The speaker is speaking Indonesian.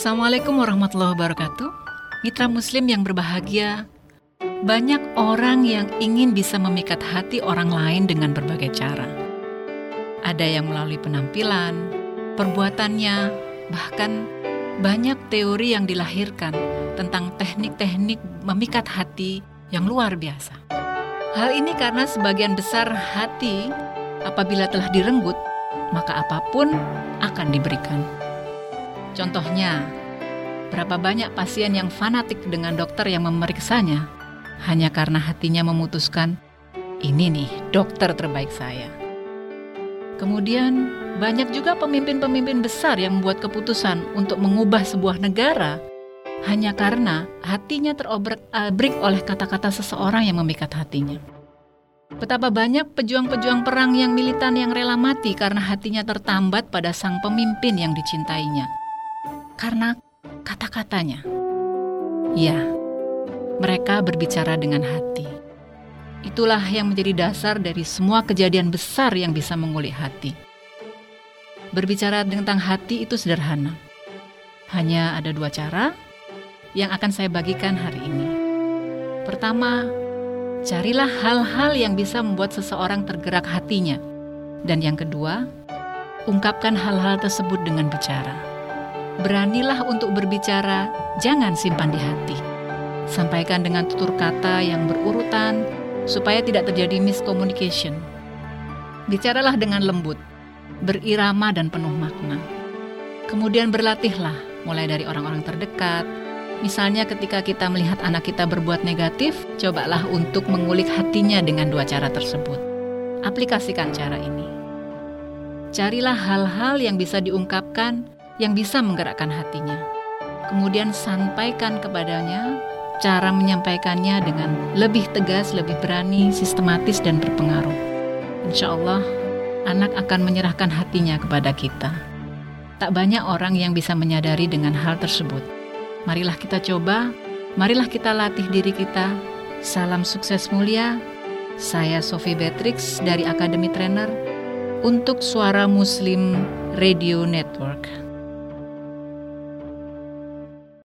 Assalamualaikum warahmatullahi wabarakatuh. Mitra Muslim yang berbahagia, banyak orang yang ingin bisa memikat hati orang lain dengan berbagai cara. Ada yang melalui penampilan, perbuatannya, bahkan banyak teori yang dilahirkan tentang teknik-teknik memikat hati yang luar biasa. Hal ini karena sebagian besar hati apabila telah direnggut, maka apa pun akan diberikan. Contohnya, berapa banyak pasien yang fanatik dengan dokter yang memeriksanya hanya karena hatinya memutuskan, ini nih dokter terbaik saya. Kemudian, banyak juga pemimpin-pemimpin besar yang membuat keputusan untuk mengubah sebuah negara hanya karena hatinya terobrak-abrik oleh kata-kata seseorang yang memikat hatinya. Betapa banyak pejuang-pejuang perang yang militan yang rela mati karena hatinya tertambat pada sang pemimpin yang dicintainya karena kata-katanya. Ya, mereka berbicara dengan hati. Itulah yang menjadi dasar dari semua kejadian besar yang bisa mengulik hati. Berbicara tentang hati itu sederhana. Hanya ada dua cara yang akan saya bagikan hari ini. Pertama, carilah hal-hal yang bisa membuat seseorang tergerak hatinya. Dan yang kedua, ungkapkan hal-hal tersebut dengan bicara. Beranilah untuk berbicara, jangan simpan di hati. Sampaikan dengan tutur kata yang berurutan supaya tidak terjadi miscommunication. Bicaralah dengan lembut, berirama dan penuh makna. Kemudian berlatihlah mulai dari orang-orang terdekat. Misalnya ketika kita melihat anak kita berbuat negatif, cobalah untuk mengulik hatinya dengan dua cara tersebut. Aplikasikan cara ini. Carilah hal-hal yang bisa diungkapkan yang bisa menggerakkan hatinya. Kemudian sampaikan kepadanya cara menyampaikannya dengan lebih tegas, lebih berani, sistematis, dan berpengaruh. Insya Allah, anak akan menyerahkan hatinya kepada kita. Tak banyak orang yang bisa menyadari dengan hal tersebut. Marilah kita coba, marilah kita latih diri kita. Salam sukses mulia. Saya Sophie Beatrix dari Akademi Trainer untuk Suara Muslim Radio Network.